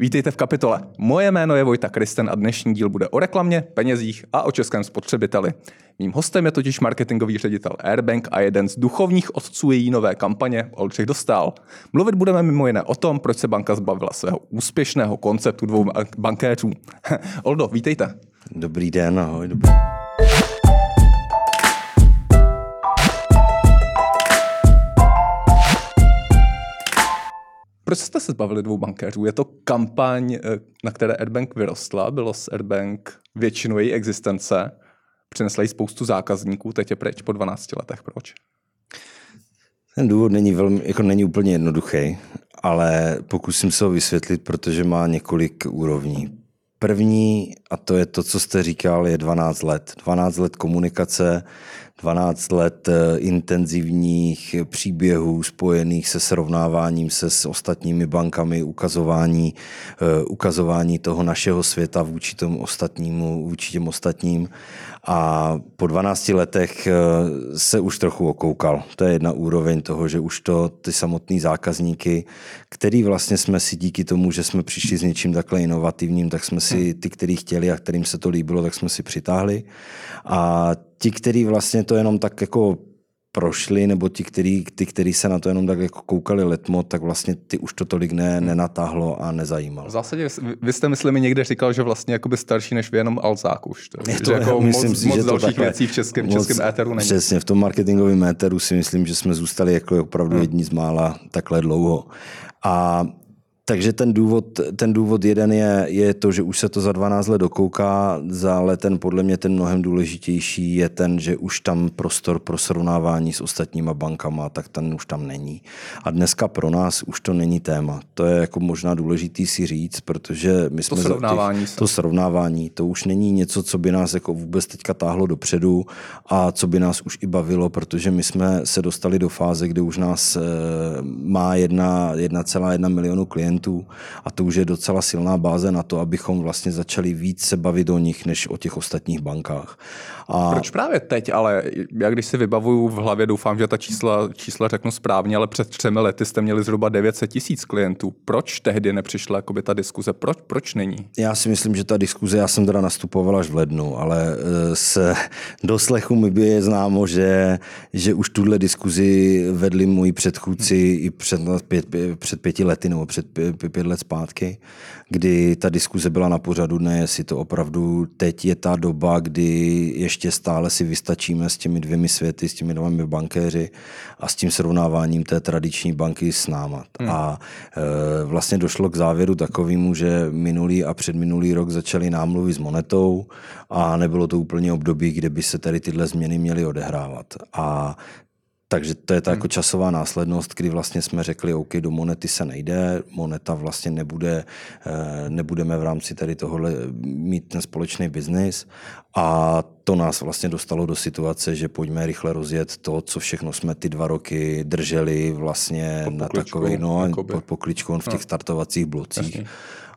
Vítejte v kapitole. Moje jméno je Vojta Kristen a dnešní díl bude o reklamě, penězích a o českém spotřebiteli. Mým hostem je totiž marketingový ředitel Airbank a jeden z duchovních otců její nové kampaně Oldřich Dostal. Mluvit budeme mimo jiné o tom, proč se banka zbavila svého úspěšného konceptu dvou bankéřů. Oldo, vítejte. Dobrý den, ahoj. Dobrý. Proč jste se zbavili dvou bankéřů? Je to kampaň, eh, na které Airbank vyrostla, bylo s Airbank většinu její existence, přinesla jí spoustu zákazníků, teď je pryč po 12 letech. Proč? Ten důvod není, velmi, jako není úplně jednoduchý, ale pokusím se ho vysvětlit, protože má několik úrovní. První, a to je to, co jste říkal, je 12 let. 12 let komunikace, 12 let eh, intenzivních příběhů spojených se srovnáváním se s ostatními bankami, ukazování, eh, ukazování toho našeho světa vůči tomu ostatnímu, vůči těm ostatním. A po 12 letech eh, se už trochu okoukal. To je jedna úroveň toho, že už to ty samotní zákazníky, který vlastně jsme si díky tomu, že jsme přišli s něčím takhle inovativním, tak jsme si ty, který chtěli a kterým se to líbilo, tak jsme si přitáhli. A ti, kteří vlastně to jenom tak jako prošli, nebo ti, který, ty, který se na to jenom tak jako koukali letmo, tak vlastně ty už to tolik ne, nenatáhlo a nezajímalo. V zásadě vy jste, myslím, mi někde říkal, že vlastně jakoby starší než vy jenom Alzák už. To, je to, že jako myslím moc, si, moc že dalších takhle, věcí v českém, moc, českém éteru není. Přesně, v tom marketingovém éteru si myslím, že jsme zůstali jako opravdu hmm. jedni z mála takhle dlouho. A takže ten důvod, ten důvod jeden je, je to, že už se to za 12 let dokouká, ale ten podle mě ten mnohem důležitější je ten, že už tam prostor pro srovnávání s ostatníma bankama, tak ten už tam není. A dneska pro nás už to není téma. To je jako možná důležitý si říct, protože my jsme to srovnávání, těch, to srovnávání, to už není něco, co by nás jako vůbec teďka táhlo dopředu a co by nás už i bavilo, protože my jsme se dostali do fáze, kde už nás e, má 1,1 milionu klientů klientů a to už je docela silná báze na to, abychom vlastně začali víc se bavit o nich, než o těch ostatních bankách. A... Proč právě teď, ale já když si vybavuju v hlavě, doufám, že ta čísla, čísla řeknu správně, ale před třemi lety jste měli zhruba 900 tisíc klientů. Proč tehdy nepřišla jakoby ta diskuze? Proč, proč není? Já si myslím, že ta diskuze, já jsem teda nastupoval až v lednu, ale e, se doslechu mi by je známo, že, že už tuhle diskuzi vedli moji předchůdci hmm. i před, pět, před pěti lety nebo před pět, let zpátky, kdy ta diskuze byla na pořadu dne, jestli to opravdu teď je ta doba, kdy ještě ještě stále si vystačíme s těmi dvěmi světy, s těmi dvěmi bankéři a s tím srovnáváním té tradiční banky s náma. Hmm. A e, vlastně došlo k závěru takovému, že minulý a předminulý rok začaly námluvy s monetou a nebylo to úplně období, kde by se tady tyhle změny měly odehrávat. A takže to je ta jako hmm. časová následnost, kdy vlastně jsme řekli, OK, do monety se nejde, moneta vlastně nebude, eh, nebudeme v rámci tady tohohle mít ten společný biznis a to nás vlastně dostalo do situace, že pojďme rychle rozjet to, co všechno jsme ty dva roky drželi vlastně na takový, no, jakoby. pod pokličkou v těch no. startovacích blocích. Jasně.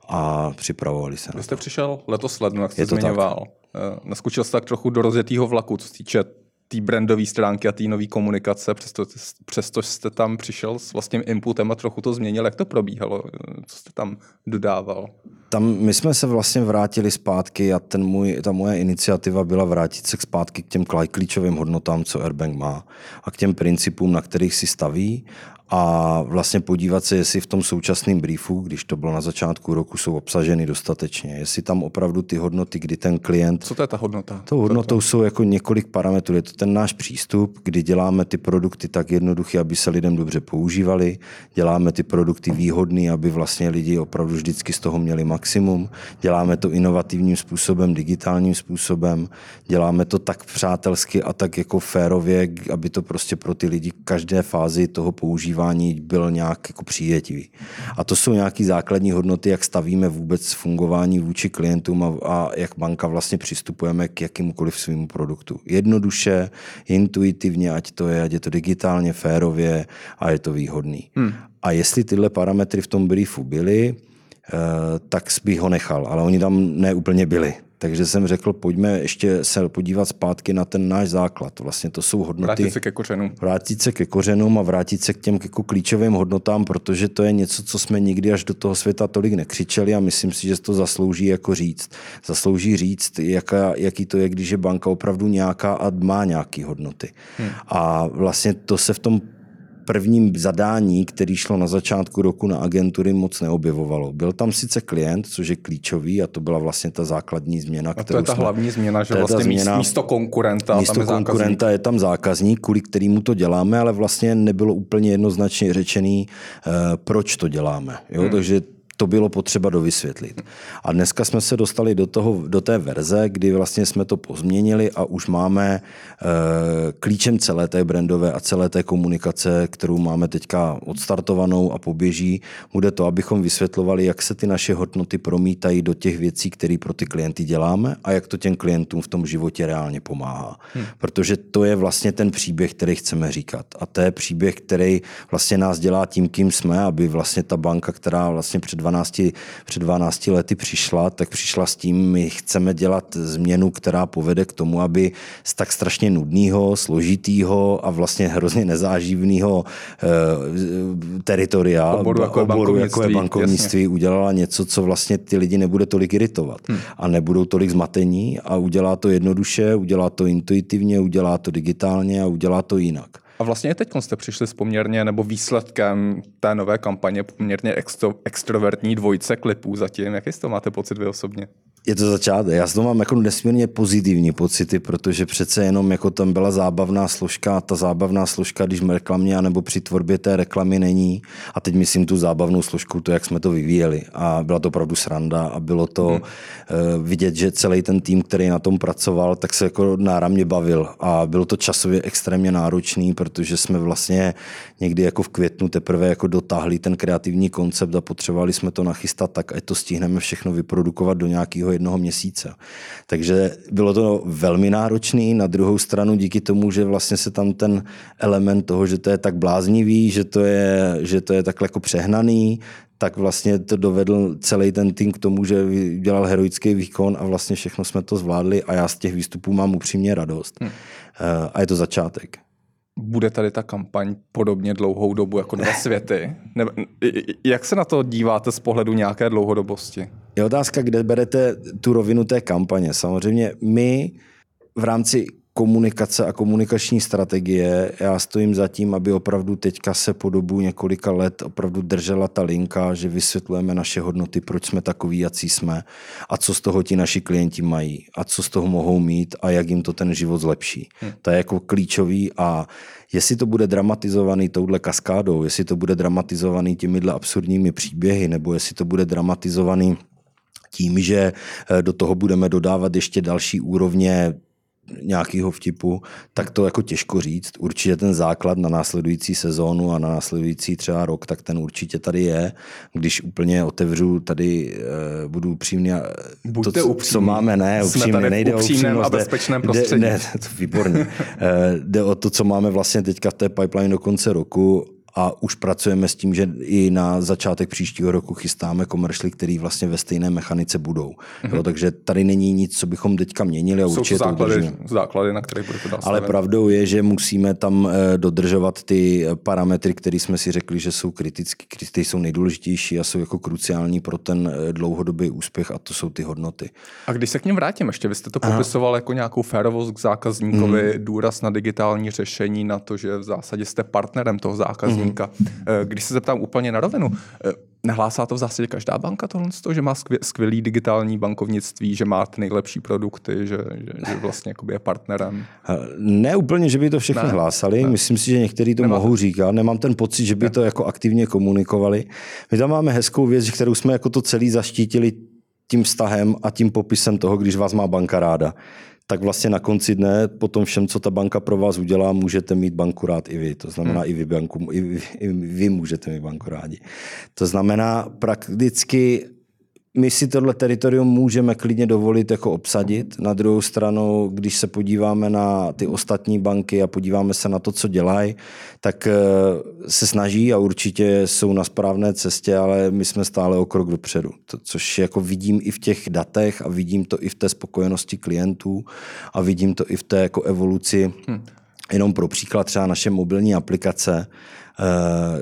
A připravovali se Vy jste to. přišel letos lednu, jak jste zmiňoval. Tak. Eh, naskočil jste tak trochu do rozjetého vlaku, co se týče té brandové stránky a té nové komunikace, přesto, přesto jste tam přišel s vlastním inputem a trochu to změnil. Jak to probíhalo? Co jste tam dodával? Tam my jsme se vlastně vrátili zpátky a ten můj, ta moje iniciativa byla vrátit se zpátky k těm klíčovým hodnotám, co Airbank má a k těm principům, na kterých si staví a vlastně podívat se, jestli v tom současném briefu, když to bylo na začátku roku, jsou obsaženy dostatečně. Jestli tam opravdu ty hodnoty, kdy ten klient... Co to je ta hodnota? Tou hodnotou to? jsou jako několik parametrů. Je to ten náš přístup, kdy děláme ty produkty tak jednoduché, aby se lidem dobře používali, děláme ty produkty výhodné, aby vlastně lidi opravdu vždycky z toho měli maximum, děláme to inovativním způsobem, digitálním způsobem, děláme to tak přátelsky a tak jako férově, aby to prostě pro ty lidi každé fázi toho používání používání byl nějak jako přijetivý. A to jsou nějaké základní hodnoty, jak stavíme vůbec fungování vůči klientům a, a jak banka vlastně přistupujeme k jakýmukoliv svému produktu. Jednoduše, intuitivně, ať to je, ať je to digitálně, férově a je to výhodný. Hmm. A jestli tyhle parametry v tom briefu byly, eh, tak bych ho nechal, ale oni tam neúplně byli. Takže jsem řekl, pojďme ještě se podívat zpátky na ten náš základ. Vlastně to jsou hodnoty. Vrátit se ke kořenům. Vrátit se ke kořenům a vrátit se k těm jako klíčovým hodnotám, protože to je něco, co jsme nikdy až do toho světa tolik nekřičeli a myslím si, že to zaslouží jako říct. Zaslouží říct, jaká, jaký to je, když je banka opravdu nějaká a má nějaké hodnoty. Hmm. A vlastně to se v tom prvním zadání, který šlo na začátku roku na agentury, moc neobjevovalo. Byl tam sice klient, což je klíčový, a to byla vlastně ta základní změna. A to je ta jsme, hlavní změna, že vlastně změna, místo konkurenta místo tam je konkurenta zákazník. je tam zákazník, kvůli kterému to děláme, ale vlastně nebylo úplně jednoznačně řečený, uh, proč to děláme. Jo? Hmm. Takže to bylo potřeba dovysvětlit. A dneska jsme se dostali do, toho, do té verze, kdy vlastně jsme to pozměnili a už máme e, klíčem celé té brandové a celé té komunikace, kterou máme teďka odstartovanou a poběží, bude to, abychom vysvětlovali, jak se ty naše hodnoty promítají do těch věcí, které pro ty klienty děláme a jak to těm klientům v tom životě reálně pomáhá. Hmm. Protože to je vlastně ten příběh, který chceme říkat. A to je příběh, který vlastně nás dělá tím, kým jsme, aby vlastně ta banka, která vlastně před 12, před 12 lety přišla, tak přišla s tím, my chceme dělat změnu, která povede k tomu, aby z tak strašně nudného, složitýho a vlastně hrozně nezáživného eh, teritoria, oboru, jako, oboru, je jako je bankovnictví, jasně. udělala něco, co vlastně ty lidi nebude tolik iritovat hmm. a nebudou tolik zmatení a udělá to jednoduše, udělá to intuitivně, udělá to digitálně a udělá to jinak. A vlastně teď jste přišli s poměrně, nebo výsledkem té nové kampaně poměrně extro, extrovertní dvojce klipů zatím. Jaký z toho máte pocit vy osobně? Je to začátek. Já z toho mám jako nesmírně pozitivní pocity, protože přece jenom jako tam byla zábavná složka a ta zábavná složka, když v reklamě nebo při tvorbě té reklamy není, a teď myslím tu zábavnou složku, to, jak jsme to vyvíjeli. A byla to opravdu sranda a bylo to hmm. uh, vidět, že celý ten tým, který na tom pracoval, tak se jako náramně bavil. A bylo to časově extrémně náročný, protože jsme vlastně někdy jako v květnu teprve jako dotáhli ten kreativní koncept a potřebovali jsme to nachystat tak, ať to stihneme všechno vyprodukovat do nějakého jednoho měsíce. Takže bylo to velmi náročné. Na druhou stranu díky tomu, že vlastně se tam ten element toho, že to je tak bláznivý, že to je, že to je takhle jako přehnaný, tak vlastně to dovedl celý ten tým k tomu, že dělal heroický výkon a vlastně všechno jsme to zvládli a já z těch výstupů mám upřímně radost. Hmm. A je to začátek bude tady ta kampaň podobně dlouhou dobu jako dva světy? Ne, jak se na to díváte z pohledu nějaké dlouhodobosti? Je otázka, kde berete tu rovinu té kampaně. Samozřejmě my v rámci komunikace a komunikační strategie. Já stojím za tím, aby opravdu teďka se po dobu několika let opravdu držela ta linka, že vysvětlujeme naše hodnoty, proč jsme takový, jací jsme a co z toho ti naši klienti mají a co z toho mohou mít a jak jim to ten život zlepší. Hmm. To je jako klíčový a jestli to bude dramatizovaný touhle kaskádou, jestli to bude dramatizovaný těmihle absurdními příběhy, nebo jestli to bude dramatizovaný tím, že eh, do toho budeme dodávat ještě další úrovně nějakého vtipu, tak to jako těžko říct. Určitě ten základ na následující sezónu a na následující třeba rok, tak ten určitě tady je. Když úplně otevřu tady, uh, budu upřímný, Buďte to, upřímný. co máme, ne, upřímně, nejde o upřímnost. a bezpečném prostředí. Ne, to výborně. uh, jde o to, co máme vlastně teďka v té pipeline do konce roku a už pracujeme s tím, že i na začátek příštího roku chystáme komeršly, které vlastně ve stejné mechanice budou. Mm-hmm. Jo, takže tady není nic, co bychom teďka měnili a Jsou určitě to základy, základy, na které budete dál Ale pravdou je, že musíme tam eh, dodržovat ty parametry, které jsme si řekli, že jsou kritické, které jsou nejdůležitější a jsou jako kruciální pro ten eh, dlouhodobý úspěch a to jsou ty hodnoty. A když se k ním vrátím, ještě vy jste to popisoval jako nějakou férovost k zákazníkovi, mm. důraz na digitální řešení, na to, že v zásadě jste partnerem toho zákazníka. Mm zákazníka. Mm-hmm. Když se zeptám úplně na rovinu, eh, nehlásá to v zásadě každá banka tohle, že má skvělý digitální bankovnictví, že má ty nejlepší produkty, že, že, že vlastně je partnerem? Eh, ne úplně, že by to všechny ne, hlásali. Ne. Myslím si, že někteří to Nemá. mohou říkat. Nemám ten pocit, že by ne. to jako aktivně komunikovali. My tam máme hezkou věc, kterou jsme jako to celý zaštítili tím vztahem a tím popisem toho, když vás má banka ráda tak vlastně na konci dne po tom všem, co ta banka pro vás udělá, můžete mít banku rád i vy. To znamená, hmm. i, vy banku, i, vy, i vy můžete mít banku rádi. To znamená, prakticky my si tohle teritorium můžeme klidně dovolit jako obsadit. Na druhou stranu, když se podíváme na ty ostatní banky a podíváme se na to, co dělají, tak eh, se snaží a určitě jsou na správné cestě, ale my jsme stále o krok dopředu. To, což jako vidím i v těch datech a vidím to i v té spokojenosti klientů a vidím to i v té jako evoluci. Hmm. Jenom pro příklad třeba naše mobilní aplikace,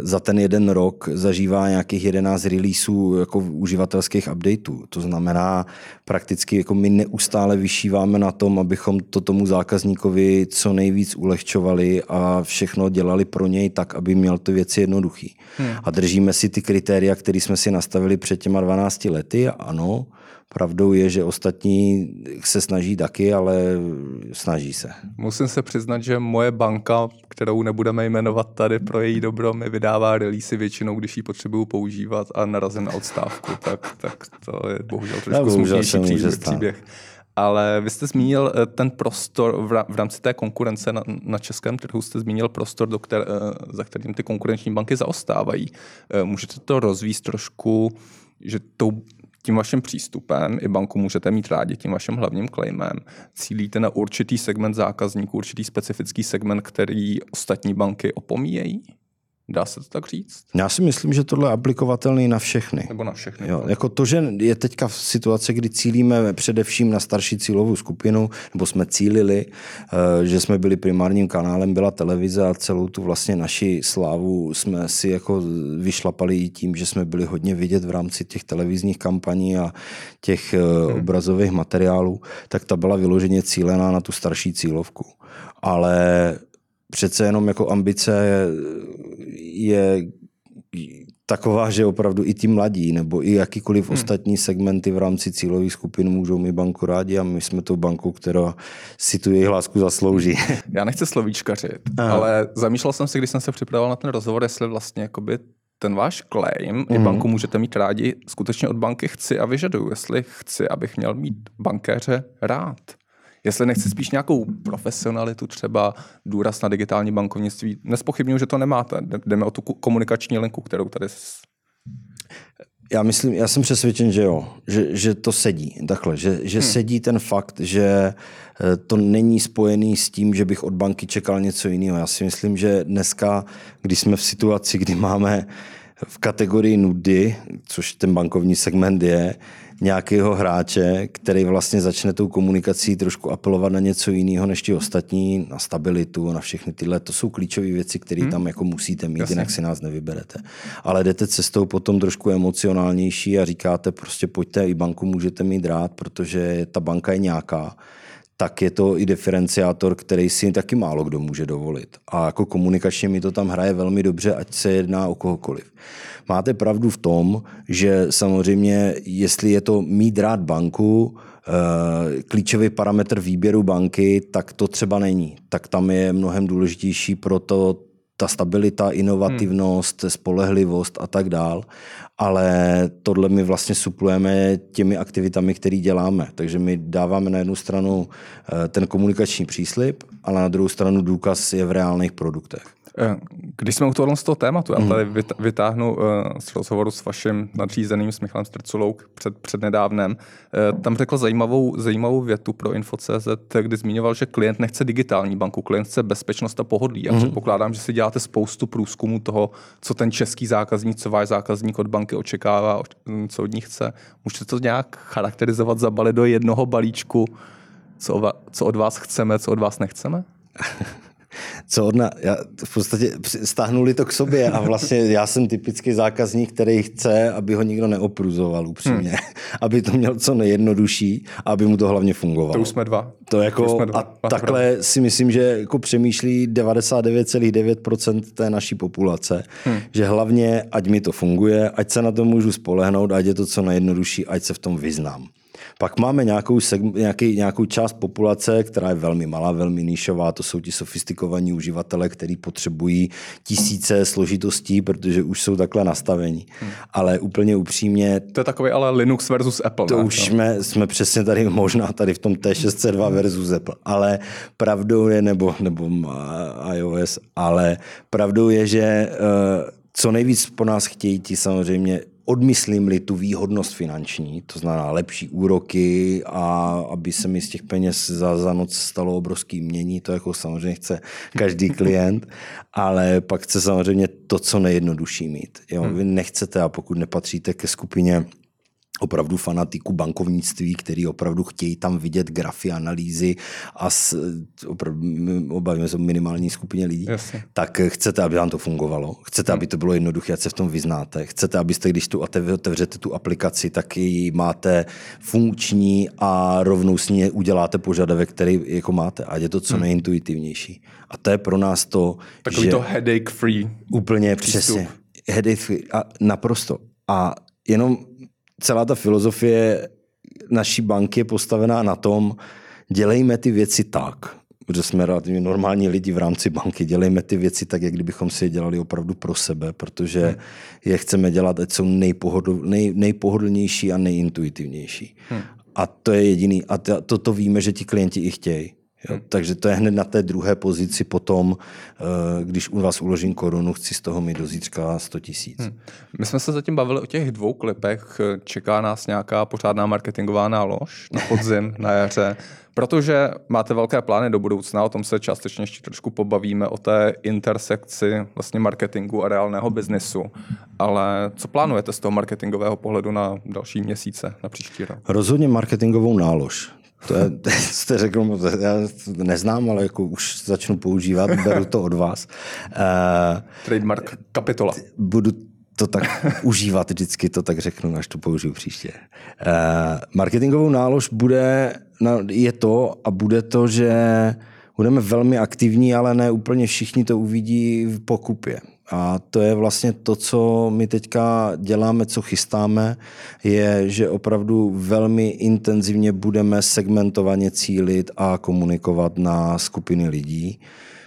za ten jeden rok zažívá nějakých 11 releaseů jako uživatelských updateů. To znamená, prakticky jako my neustále vyšíváme na tom, abychom to tomu zákazníkovi co nejvíc ulehčovali a všechno dělali pro něj tak, aby měl ty věci jednoduchý. Hmm. A držíme si ty kritéria, které jsme si nastavili před těma 12 lety ano, Pravdou je, že ostatní se snaží taky, ale snaží se. Musím se přiznat, že moje banka, kterou nebudeme jmenovat tady pro její dobro, mi vydává releasy většinou, když ji potřebuju používat a narazím na odstávku, tak, tak to je bohužel trošku no, smutnější příběh. příběh. Ale vy jste zmínil eh, ten prostor v rámci té konkurence na, na českém trhu, jste zmínil prostor, do které, eh, za kterým ty konkurenční banky zaostávají. Eh, můžete to rozvíst trošku, že tou tím vaším přístupem i banku můžete mít rádi tím vaším hlavním claimem. Cílíte na určitý segment zákazníků, určitý specifický segment, který ostatní banky opomíjejí? Dá se to tak říct? Já si myslím, že tohle je aplikovatelný na všechny. Nebo na všechny. Jo, jako to, že je teďka v situaci, kdy cílíme především na starší cílovou skupinu, nebo jsme cílili, eh, že jsme byli primárním kanálem, byla televize a celou tu vlastně naši slávu jsme si jako vyšlapali i tím, že jsme byli hodně vidět v rámci těch televizních kampaní a těch hmm. obrazových materiálů, tak ta byla vyloženě cílená na tu starší cílovku. Ale přece jenom jako ambice je taková, že opravdu i ti mladí nebo i jakýkoliv hmm. ostatní segmenty v rámci cílových skupin můžou mi banku rádi a my jsme tou bankou, která si tu jejich lásku zaslouží. Já nechci slovíčkařit, Aha. ale zamýšlel jsem si, když jsem se připravoval na ten rozhovor, jestli vlastně jakoby ten váš claim, mm. i hmm. banku můžete mít rádi, skutečně od banky chci a vyžaduju, jestli chci, abych měl mít bankéře rád. Jestli nechci spíš nějakou profesionalitu, třeba důraz na digitální bankovnictví, nespochybnuju, že to nemáte. Jdeme o tu komunikační linku, kterou tady já myslím, já jsem přesvědčen, že jo, že, že to sedí takhle, že, že hmm. sedí ten fakt, že eh, to není spojený s tím, že bych od banky čekal něco jiného. Já si myslím, že dneska, když jsme v situaci, kdy máme v kategorii nudy, což ten bankovní segment je, nějakého hráče, který vlastně začne tou komunikací trošku apelovat na něco jiného než ti ostatní, na stabilitu, na všechny tyhle. To jsou klíčové věci, které hmm. tam jako musíte mít, Jasně. jinak si nás nevyberete. Ale jdete cestou potom trošku emocionálnější a říkáte prostě pojďte, i banku můžete mít rád, protože ta banka je nějaká tak je to i diferenciátor, který si taky málo kdo může dovolit. A jako komunikačně mi to tam hraje velmi dobře, ať se jedná o kohokoliv. Máte pravdu v tom, že samozřejmě, jestli je to mít rád banku, eh, klíčový parametr výběru banky, tak to třeba není. Tak tam je mnohem důležitější pro to ta stabilita, inovativnost, hmm. spolehlivost a tak dál. Ale tohle my vlastně suplujeme těmi aktivitami, které děláme. Takže my dáváme na jednu stranu eh, ten komunikační příslip, ale na druhou stranu důkaz je v reálných produktech. Eh, když jsme u tohle z toho tématu, já mhm. tady vytáhnu eh, z rozhovoru s vaším nadřízeným, s Michalem Strculou před, před nedávnem, eh, tam řekl zajímavou, zajímavou větu pro Info.cz, kdy zmiňoval, že klient nechce digitální banku, klient chce bezpečnost a pohodlí. Já mm. předpokládám, že si děláte spoustu průzkumů toho, co ten český zákazník, co váš zákazník od banky očekává, co od ní chce. Můžete to nějak charakterizovat, zabalit do jednoho balíčku, co, co od vás chceme, co od vás nechceme? co odna, já v podstatě stáhnuli to k sobě a vlastně já jsem typický zákazník, který chce, aby ho nikdo neopruzoval upřímně, hmm. aby to měl co nejjednodušší a aby mu to hlavně fungovalo. To už jsme dva. To jako, to jsme dva. A takhle si myslím, že jako přemýšlí 99,9% té naší populace, hmm. že hlavně, ať mi to funguje, ať se na to můžu spolehnout, ať je to co nejjednodušší, ať se v tom vyznám. Pak máme nějakou, nějaký, nějakou část populace, která je velmi malá, velmi níšová, to jsou ti sofistikovaní uživatelé, kteří potřebují tisíce složitostí, protože už jsou takhle nastavení. Hmm. Ale úplně upřímně... To je takový ale Linux versus Apple. To ne? už jsme, jsme přesně tady možná tady v tom T602 versus Apple. Ale pravdou je, nebo, nebo iOS, ale pravdou je, že uh, co nejvíc po nás chtějí ti samozřejmě odmyslím-li tu výhodnost finanční, to znamená lepší úroky a aby se mi z těch peněz za, za noc stalo obrovský mění, to jako samozřejmě chce každý klient, ale pak chce samozřejmě to, co nejjednodušší mít. Jo? Vy nechcete, a pokud nepatříte ke skupině opravdu fanatiku bankovnictví, který opravdu chtějí tam vidět grafy, analýzy a s, opravdu, obavíme se o minimální skupině lidí, Jasně. tak chcete, aby vám to fungovalo. Chcete, aby to bylo jednoduché, ať se v tom vyznáte. Chcete, abyste, když tu otevřete tu aplikaci, tak ji máte funkční a rovnou s ní uděláte požadavek, který jako máte. A je to co hmm. nejintuitivnější. A to je pro nás to, Takový že... to headache free. Úplně přístup. přesně. Headache free. A naprosto. A jenom celá ta filozofie naší banky je postavená na tom, dělejme ty věci tak, protože jsme relativně normální lidi v rámci banky, dělejme ty věci tak, jak kdybychom si je dělali opravdu pro sebe, protože hmm. je chceme dělat, ať jsou nejpohodl, nej, nejpohodlnější a nejintuitivnější. Hmm. A to je jediný, a to, to, to víme, že ti klienti i chtějí. Jo, hmm. takže to je hned na té druhé pozici potom, eh, když u vás uložím korunu, chci z toho mít do zítřka 100 tisíc. Hmm. My jsme se zatím bavili o těch dvou klipech. Čeká nás nějaká pořádná marketingová nálož na podzim, na jaře, protože máte velké plány do budoucna, o tom se částečně ještě trošku pobavíme, o té intersekci vlastně marketingu a reálného biznesu. Ale co plánujete z toho marketingového pohledu na další měsíce, na příští rok? Rozhodně marketingovou nálož. To je, jste řekl, já neznám, ale jako už začnu používat, beru to od vás. Uh, Trademark kapitola. Budu to tak užívat vždycky, to tak řeknu, až to použiju příště. Uh, marketingovou nálož bude, je to a bude to, že budeme velmi aktivní, ale ne úplně všichni to uvidí v pokupě. A to je vlastně to, co my teďka děláme, co chystáme, je, že opravdu velmi intenzivně budeme segmentovaně cílit a komunikovat na skupiny lidí,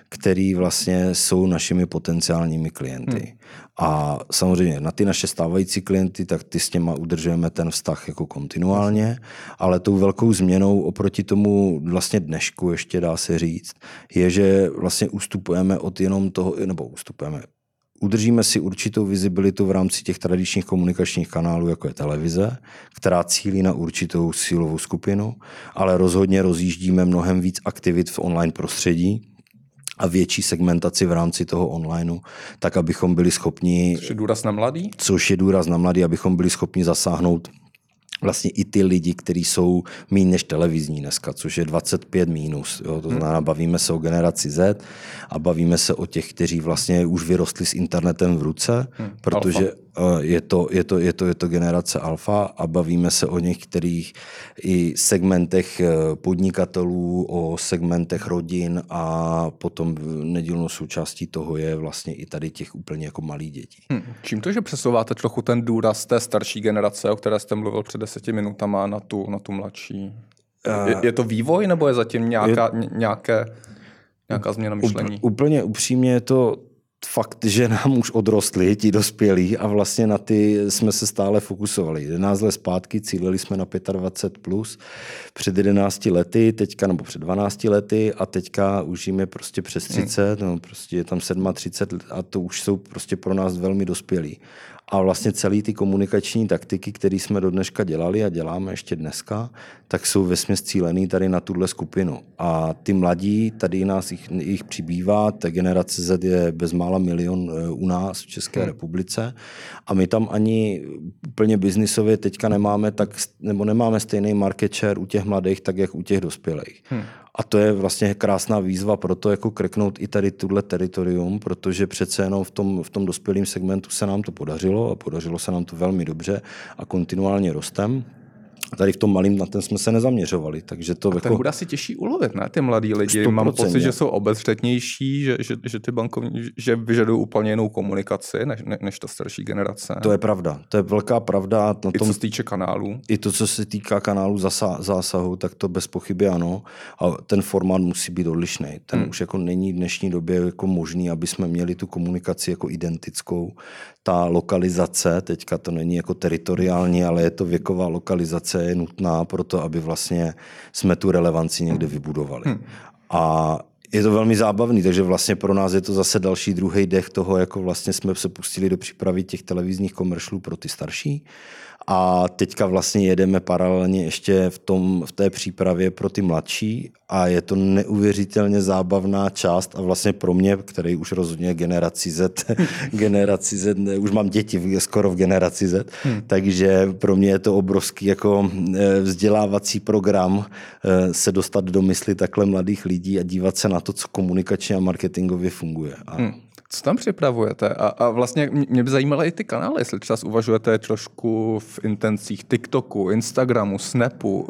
který vlastně jsou našimi potenciálními klienty. Hmm. A samozřejmě na ty naše stávající klienty, tak ty s těma udržujeme ten vztah jako kontinuálně, ale tou velkou změnou oproti tomu vlastně dnešku ještě dá se říct, je, že vlastně ustupujeme od jenom toho, nebo ustupujeme, udržíme si určitou vizibilitu v rámci těch tradičních komunikačních kanálů, jako je televize, která cílí na určitou sílovou skupinu, ale rozhodně rozjíždíme mnohem víc aktivit v online prostředí, a větší segmentaci v rámci toho onlineu, tak abychom byli schopni... Což je důraz na mladý? Což je důraz na mladý, abychom byli schopni zasáhnout vlastně i ty lidi, kteří jsou méně než televizní dneska, což je 25 minus. Jo? To znamená, hmm. bavíme se o generaci Z a bavíme se o těch, kteří vlastně už vyrostli s internetem v ruce, hmm. protože. Eh, je to, je, to, je, to, je to generace alfa a bavíme se o některých i segmentech eh, podnikatelů, o segmentech rodin a potom nedílnou součástí toho je vlastně i tady těch úplně jako malých dětí. Hmm. Čím to, že přesouváte trochu ten důraz té starší generace, o které jste mluvil před deseti minutama, na tu, na tu mladší? Je, je to vývoj nebo je zatím nějaká, je, nějaké, nějaká změna myšlení? Úplně upřímně je to fakt, že nám už odrostli ti dospělí a vlastně na ty jsme se stále fokusovali. 11 let zpátky cílili jsme na 25 plus před 11 lety, teďka nebo před 12 lety a teďka už jim je prostě přes 30, hmm. no prostě je tam 37 a to už jsou prostě pro nás velmi dospělí. A vlastně celý ty komunikační taktiky, které jsme do dneška dělali a děláme ještě dneska, tak jsou ve cílený tady na tuhle skupinu. A ty mladí, tady nás jich, jich přibývá, ta generace Z je bezmála milion eh, u nás v České hmm. republice a my tam ani úplně biznisově teďka nemáme tak, nebo nemáme stejný market share u těch mladých, tak jak u těch dospělých. Hmm. A to je vlastně krásná výzva pro to, jako kreknout i tady tuhle teritorium, protože přece jenom v tom, v tom dospělém segmentu se nám to podařilo a podařilo se nám to velmi dobře a kontinuálně rostem. Tady v tom malém na ten jsme se nezaměřovali. Takže to a jako... ten bude asi těžší ulovit, ne? Ty mladí lidi. 100%. Mám pocit, že jsou obezřetnější, že, že, že ty bankovní, že vyžadují úplně jinou komunikaci než, ne, než ta starší generace. To je pravda. To je velká pravda. Na I tom, co se týče kanálů. I to, co se týká kanálů zasa, zásahu, tak to bez pochyby ano. A ten formát musí být odlišný. Ten hmm. už jako není v dnešní době jako možný, aby jsme měli tu komunikaci jako identickou. Ta lokalizace, teďka to není jako teritoriální, ale je to věková lokalizace je nutná pro to, aby vlastně jsme tu relevanci někde vybudovali. Hmm. A Je to velmi zábavný, takže vlastně pro nás je to zase další druhý dech toho, jako vlastně jsme se pustili do přípravy těch televizních komeršlů pro ty starší. A teďka vlastně jedeme paralelně ještě v, tom, v té přípravě pro ty mladší a je to neuvěřitelně zábavná část a vlastně pro mě, který už rozhodně generaci Z, generaci Z, už mám děti skoro v generaci Z, hmm. takže pro mě je to obrovský jako eh, vzdělávací program eh, se dostat do mysli takhle mladých lidí a dívat se na to, co komunikačně a marketingově funguje. A hmm. Co tam připravujete? A, a vlastně mě by zajímaly i ty kanály, jestli třeba uvažujete trošku v intencích TikToku, Instagramu, Snapu.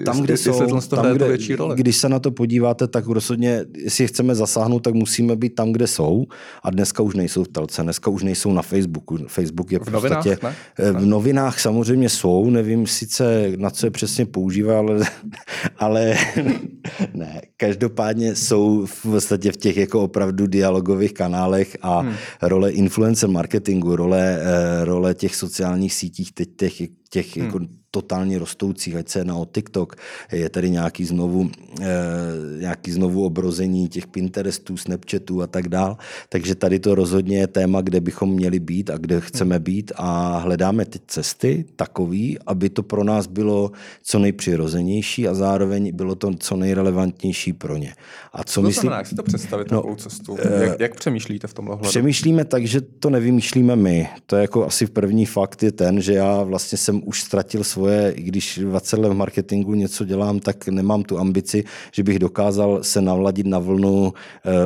Eh, tam, kde jestli, jsou, jestli tam, kde, větší roli. Když se na to podíváte, tak rozhodně, jestli chceme zasáhnout, tak musíme být tam, kde jsou. A dneska už nejsou v telce, dneska už nejsou na Facebooku. Facebook je v, v podstatě... Novinách, ne? Eh, v novinách samozřejmě jsou, nevím sice, na co je přesně používá, ale, ale ne, každopádně jsou v podstatě v těch jako opravdu dialogových kanálech kanálech a hmm. role influencer marketingu, role, eh, role těch sociálních sítích, teď těch, těch hmm. jako totálně rostoucích, ať se na TikTok, je tady nějaký znovu, e, nějaký znovu obrození těch Pinterestů, Snapchatů a tak dál. Takže tady to rozhodně je téma, kde bychom měli být a kde chceme být a hledáme teď cesty takový, aby to pro nás bylo co nejpřirozenější a zároveň bylo to co nejrelevantnější pro ně. A co, co myslím, znamená, jak si to představit no, takovou cestu? Eh, jak, jak přemýšlíte v tomhle hledu? Přemýšlíme tak, že to nevymýšlíme my. To je jako asi první fakt je ten, že já vlastně jsem už ztratil svoje, i když 20 let v marketingu něco dělám, tak nemám tu ambici, že bych dokázal se navladit na vlnu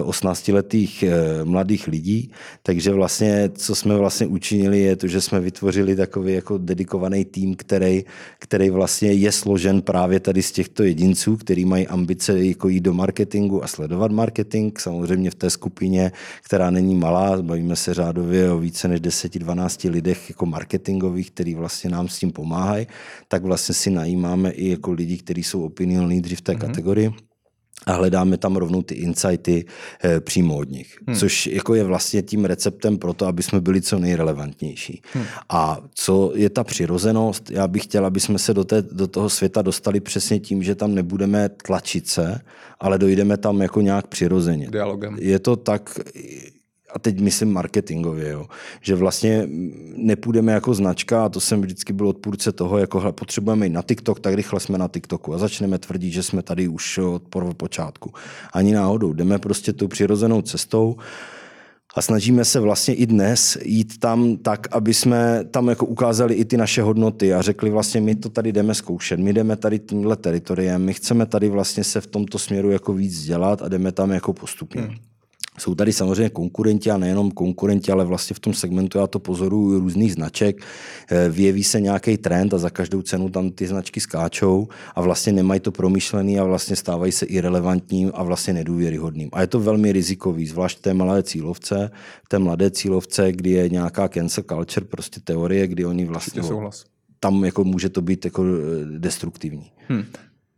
18-letých eh, eh, mladých lidí. Takže vlastně, co jsme vlastně učinili, je to, že jsme vytvořili takový jako dedikovaný tým, který, který vlastně je složen právě tady z těchto jedinců, který mají ambice jako jít do marketingu a sledovat marketing. Samozřejmě v té skupině, která není malá, bavíme se řádově o více než 10-12 lidech jako marketingových, který vlastně nám s tím pomáhají, tak vlastně si najímáme i jako lidi, kteří jsou opinion lídři v té mm-hmm. kategorii a hledáme tam rovnou ty insighty eh, přímo od nich, hmm. což jako je vlastně tím receptem pro to, aby jsme byli co nejrelevantnější. Hmm. A co je ta přirozenost? Já bych chtěl, aby jsme se do, té, do toho světa dostali přesně tím, že tam nebudeme tlačit se, ale dojdeme tam jako nějak přirozeně. Dialogem. Je to tak, a teď myslím marketingově, jo, že vlastně nepůjdeme jako značka, a to jsem vždycky byl odpůrce toho, jako hle, potřebujeme jít na TikTok, tak rychle jsme na TikToku a začneme tvrdit, že jsme tady už od počátku. Ani náhodou, jdeme prostě tou přirozenou cestou a snažíme se vlastně i dnes jít tam tak, aby jsme tam jako ukázali i ty naše hodnoty a řekli vlastně, my to tady jdeme zkoušet, my jdeme tady tímhle teritoriem, my chceme tady vlastně se v tomto směru jako víc dělat a jdeme tam jako postupně. Hmm. Jsou tady samozřejmě konkurenti a nejenom konkurenti, ale vlastně v tom segmentu já to pozoruju různých značek. Eh, vyjeví se nějaký trend a za každou cenu tam ty značky skáčou a vlastně nemají to promyšlený a vlastně stávají se irrelevantním a vlastně nedůvěryhodným. A je to velmi rizikový, zvlášť v té malé cílovce, v té mladé cílovce, kdy je nějaká cancel culture, prostě teorie, kdy oni vlastně... Tam jako může to být jako eh, destruktivní. Hmm.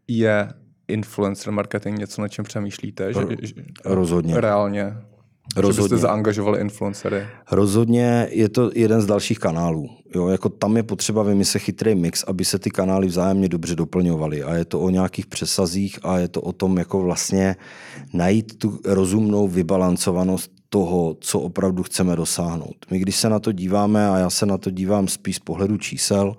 Je influencer marketing něco, na čem přemýšlíte? Že, že, Rozhodně. Reálně? Rozhodně. Že byste zaangažovali influencery? Rozhodně je to jeden z dalších kanálů. Jo, jako tam je potřeba vymyslet chytrý mix, aby se ty kanály vzájemně dobře doplňovaly. A je to o nějakých přesazích a je to o tom, jako vlastně najít tu rozumnou vybalancovanost toho, co opravdu chceme dosáhnout. My když se na to díváme, a já se na to dívám spíš z pohledu čísel,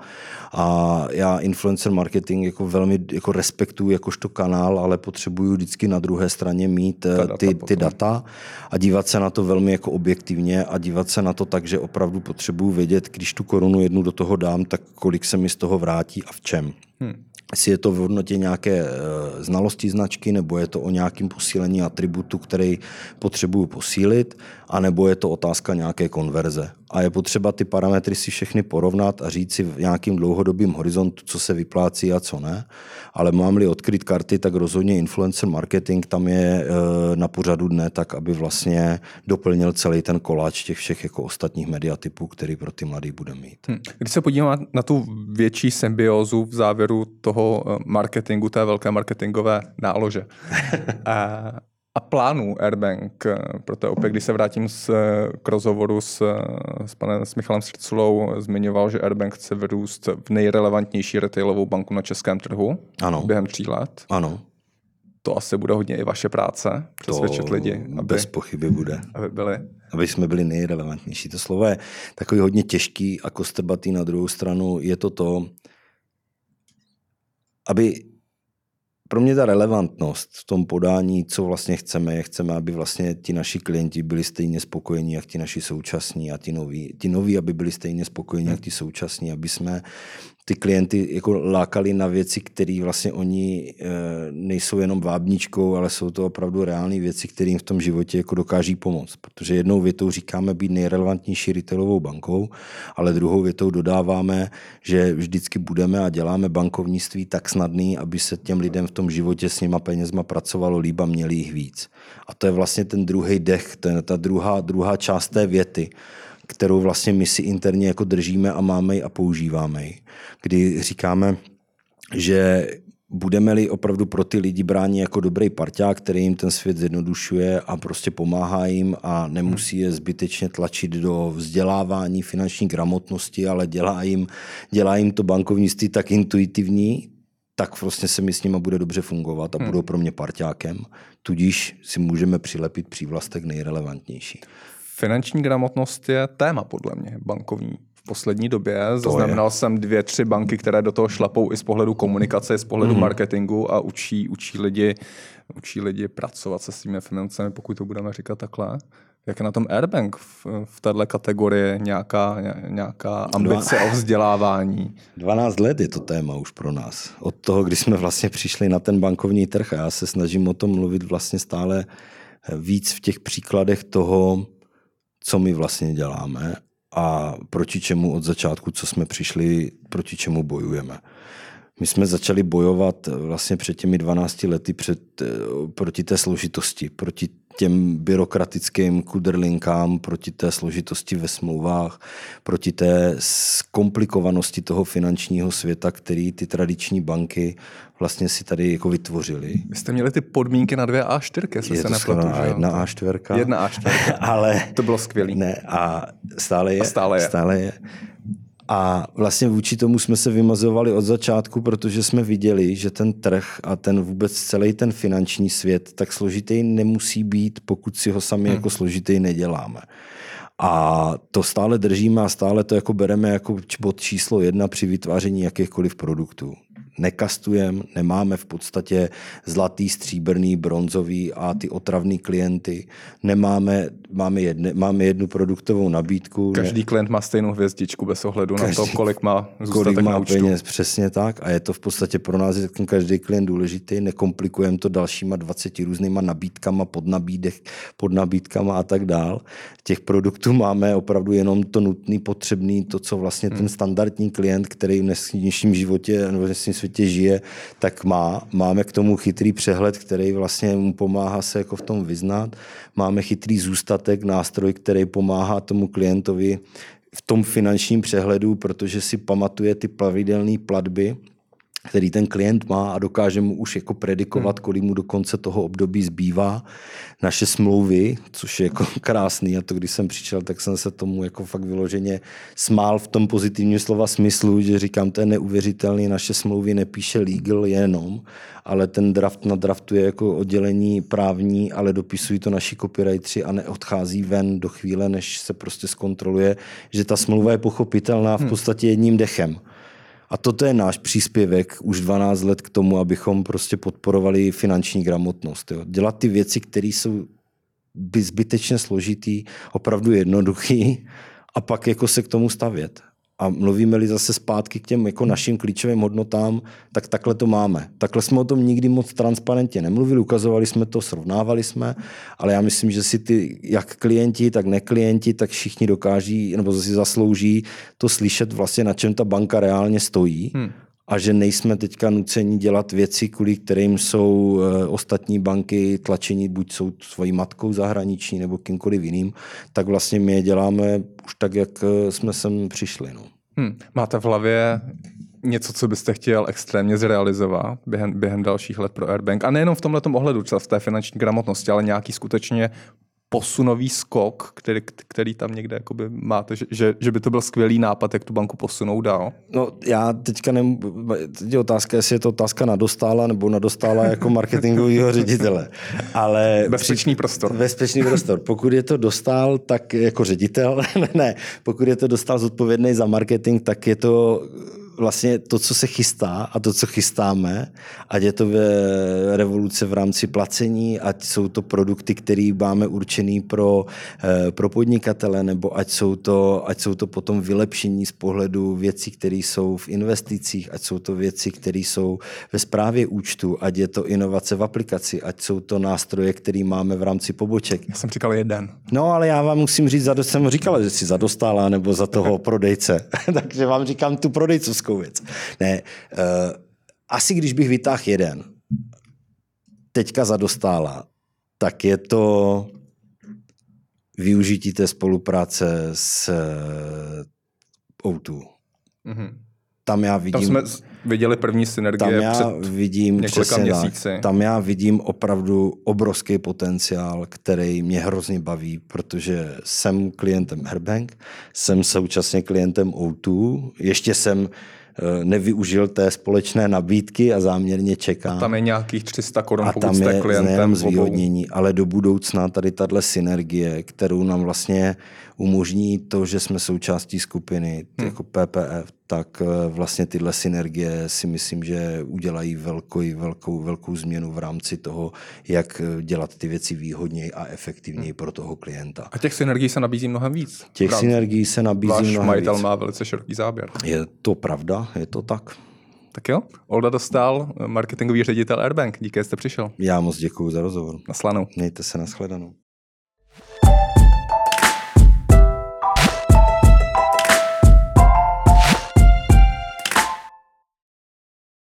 a já influencer marketing jako velmi jako respektuju jakožto kanál, ale potřebuju vždycky na druhé straně mít eh, data ty, ty data a dívat se na to velmi jako objektivně a dívat se na to tak, že opravdu potřebuju vědět, když tu korunu jednu do toho dám, tak kolik se mi z toho vrátí a v čem. Hmm jestli je to v hodnotě nějaké eh, znalosti značky, nebo je to o nějakém posílení atributu, který potřebuju posílit, anebo je to otázka nějaké konverze. A je potřeba ty parametry si všechny porovnat a říct si v nějakým dlouhodobým horizontu, co se vyplácí a co ne. Ale mám-li odkryt karty, tak rozhodně influencer marketing tam je eh, na pořadu dne, tak aby vlastně doplnil celý ten koláč těch všech jako ostatních mediatypů, který pro ty mladý bude mít. Hmm. Když se podíváme na tu větší symbiózu v závěru toho eh, marketingu, té velké marketingové nálože, a a plánů Airbank, protože opět, když se vrátím s, k rozhovoru s, s panem s Michalem Srculou, zmiňoval, že Airbank chce vyrůst v nejrelevantnější retailovou banku na českém trhu ano. během tří let. Ano. to asi bude hodně i vaše práce, přesvědčit to lidi, aby, bez pochyby bude. Aby byli. Aby jsme byli nejrelevantnější. To slovo je takový hodně těžký a kostrbatý na druhou stranu. Je to to, aby pro mě ta relevantnost v tom podání, co vlastně chceme, je chceme, aby vlastně ti naši klienti byli stejně spokojení, jak ti naši současní a ti noví, ti noví aby byli stejně spokojení, jak ti současní, aby jsme ty klienty jako lákali na věci, které vlastně oni e, nejsou jenom vábničkou, ale jsou to opravdu reální věci, které jim v tom životě jako dokáží pomoct. Protože jednou větou říkáme být nejrelevantnější retailovou bankou, ale druhou větou dodáváme, že vždycky budeme a děláme bankovnictví tak snadný, aby se těm lidem v tom životě s nima penězma pracovalo líb a měli jich víc. A to je vlastně ten druhý dech, ten, ta druhá, druhá část té věty kterou vlastně my si interně jako držíme a máme ji a používáme ji. Kdy říkáme, že budeme-li opravdu pro ty lidi brání jako dobrý parťák, který jim ten svět zjednodušuje a prostě pomáhá jim a nemusí je zbytečně tlačit do vzdělávání, finanční gramotnosti, ale dělá jim, dělá jim to bankovnictví tak intuitivní, tak prostě se mi s nima bude dobře fungovat a hmm. budou pro mě parťákem. Tudíž si můžeme přilepit přívlastek nejrelevantnější. Finanční gramotnost je téma podle mě bankovní v poslední době. Zaznamenal jsem dvě, tři banky, které do toho šlapou i z pohledu komunikace, z pohledu mm. marketingu a učí, učí, lidi, učí lidi pracovat se svými financemi, pokud to budeme říkat takhle. Jak je na tom Airbank v, v této kategorii nějaká, nějaká ambice Dva, o vzdělávání? 12 let je to téma už pro nás. Od toho, kdy jsme vlastně přišli na ten bankovní trh a já se snažím o tom mluvit vlastně stále víc v těch příkladech toho, co my vlastně děláme a proti čemu od začátku, co jsme přišli, proti čemu bojujeme. My jsme začali bojovat vlastně před těmi 12 lety před, eh, proti té složitosti, proti těm byrokratickým kudrlinkám, proti té složitosti ve smlouvách, proti té komplikovanosti toho finančního světa, který ty tradiční banky vlastně si tady jako vytvořili. Vy jste měli ty podmínky na dvě A4, jestli je se nepletu. Jedna A4. Jedna A4. Ale... To bylo skvělé. Ne, a stále je. A stále je. Stále je. A vlastně vůči tomu jsme se vymazovali od začátku, protože jsme viděli, že ten trh a ten vůbec celý ten finanční svět tak složitý nemusí být, pokud si ho sami hmm. jako složitý neděláme. A to stále držíme a stále to jako bereme jako bod číslo jedna při vytváření jakýchkoliv produktů nekastujeme, nemáme v podstatě zlatý, stříbrný, bronzový a ty otravný klienty. Nemáme, máme, jedne, máme jednu produktovou nabídku. Každý ne, klient má stejnou hvězdičku bez ohledu každý, na to, kolik má kolik má na účtu. peněz, přesně tak. A je to v podstatě pro nás každý klient důležitý. Nekomplikujeme to dalšíma 20 různýma nabídkama, podnabídek, podnabídkama a tak dál. Těch produktů máme opravdu jenom to nutný, potřebný, to, co vlastně hmm. ten standardní klient, který v dnešním životě nebo v dnešním světě žije, tak má. Máme k tomu chytrý přehled, který vlastně mu pomáhá se jako v tom vyznat. Máme chytrý zůstatek, nástroj, který pomáhá tomu klientovi v tom finančním přehledu, protože si pamatuje ty pravidelné platby, který ten klient má a dokáže mu už jako predikovat, hmm. kolik mu do konce toho období zbývá. Naše smlouvy, což je jako krásný a to, když jsem přišel, tak jsem se tomu jako fakt vyloženě smál v tom pozitivním slova smyslu, že říkám, to je neuvěřitelný, naše smlouvy nepíše legal jenom, ale ten draft na draftu je jako oddělení právní, ale dopisují to naši copywriteri a neodchází ven do chvíle, než se prostě zkontroluje, že ta smlouva je pochopitelná v hmm. podstatě jedním dechem. A toto je náš příspěvek už 12 let k tomu, abychom prostě podporovali finanční gramotnost. Jo. Dělat ty věci, které jsou zbytečně složitý, opravdu jednoduchý a pak jako se k tomu stavět. A mluvíme-li zase zpátky k těm jako našim klíčovým hodnotám, tak takhle to máme. Takhle jsme o tom nikdy moc transparentně nemluvili, ukazovali jsme to, srovnávali jsme, ale já myslím, že si ty jak klienti, tak neklienti, tak všichni dokáží nebo si zaslouží to slyšet vlastně, na čem ta banka reálně stojí. Hmm a že nejsme teďka nuceni dělat věci, kvůli kterým jsou eh, ostatní banky tlačení, buď jsou svojí matkou zahraniční nebo kýmkoliv jiným, tak vlastně my je děláme už tak, jak eh, jsme sem přišli. No. Hmm. Máte v hlavě něco, co byste chtěl extrémně zrealizovat během, během dalších let pro Airbank? A nejenom v tomhle ohledu, třeba v té finanční gramotnosti, ale nějaký skutečně posunový skok, který, který tam někde jakoby máte, že, že, že by to byl skvělý nápad, jak tu banku posunout dál? No já teďka nem, teď je otázka, jestli je to otázka na dostála nebo na dostála jako marketingového ředitele. Ale bezpečný prostor. Bezpečný prostor. Pokud je to dostal, tak jako ředitel, ne, pokud je to dostal zodpovědný za marketing, tak je to vlastně to, co se chystá a to, co chystáme, ať je to ve revoluce v rámci placení, ať jsou to produkty, které máme určený pro, eh, pro podnikatele, nebo ať jsou, to, ať jsou to potom vylepšení z pohledu věcí, které jsou v investicích, ať jsou to věci, které jsou ve správě účtu, ať je to inovace v aplikaci, ať jsou to nástroje, které máme v rámci poboček. Já jsem říkal jeden. No, ale já vám musím říct, jsem říkal, že si zadostála nebo za toho prodejce. Takže vám říkám tu prodejcovskou praktickou věc. Ne, uh, asi když bych vytáhl jeden, teďka za dostála, tak je to využití té spolupráce s uh, O2. Mm-hmm. Tam já vidím... Tam jsme viděli první synergie tam já před vidím několika měsíci. Tak, tam já vidím opravdu obrovský potenciál, který mě hrozně baví, protože jsem klientem Airbank, jsem současně klientem O2, ještě jsem Eh, nevyužil té společné nabídky a záměrně čeká. A tam je nějakých 300 korun, pokud tam jste klientem zvýhodnění, ale do budoucna tady tahle synergie, kterou nám vlastně umožní to, že jsme součástí skupiny hmm. jako PPF, tak eh, vlastně tyhle synergie si myslím, že udělají velkou, velkou, velkou změnu v rámci toho, jak eh, dělat ty věci výhodněji a efektivněji hmm. pro toho klienta. A těch synergií se nabízí mnohem víc. Těch Právě. synergií se nabízí Váš mnohem majitel víc. má velice široký záběr. Je to pravda, je to tak. Tak jo, Olda Dostal, marketingový ředitel Airbank. Díky, že jste přišel. Já moc děkuji za rozhovor. Naslanou. Mějte se, nashledanou.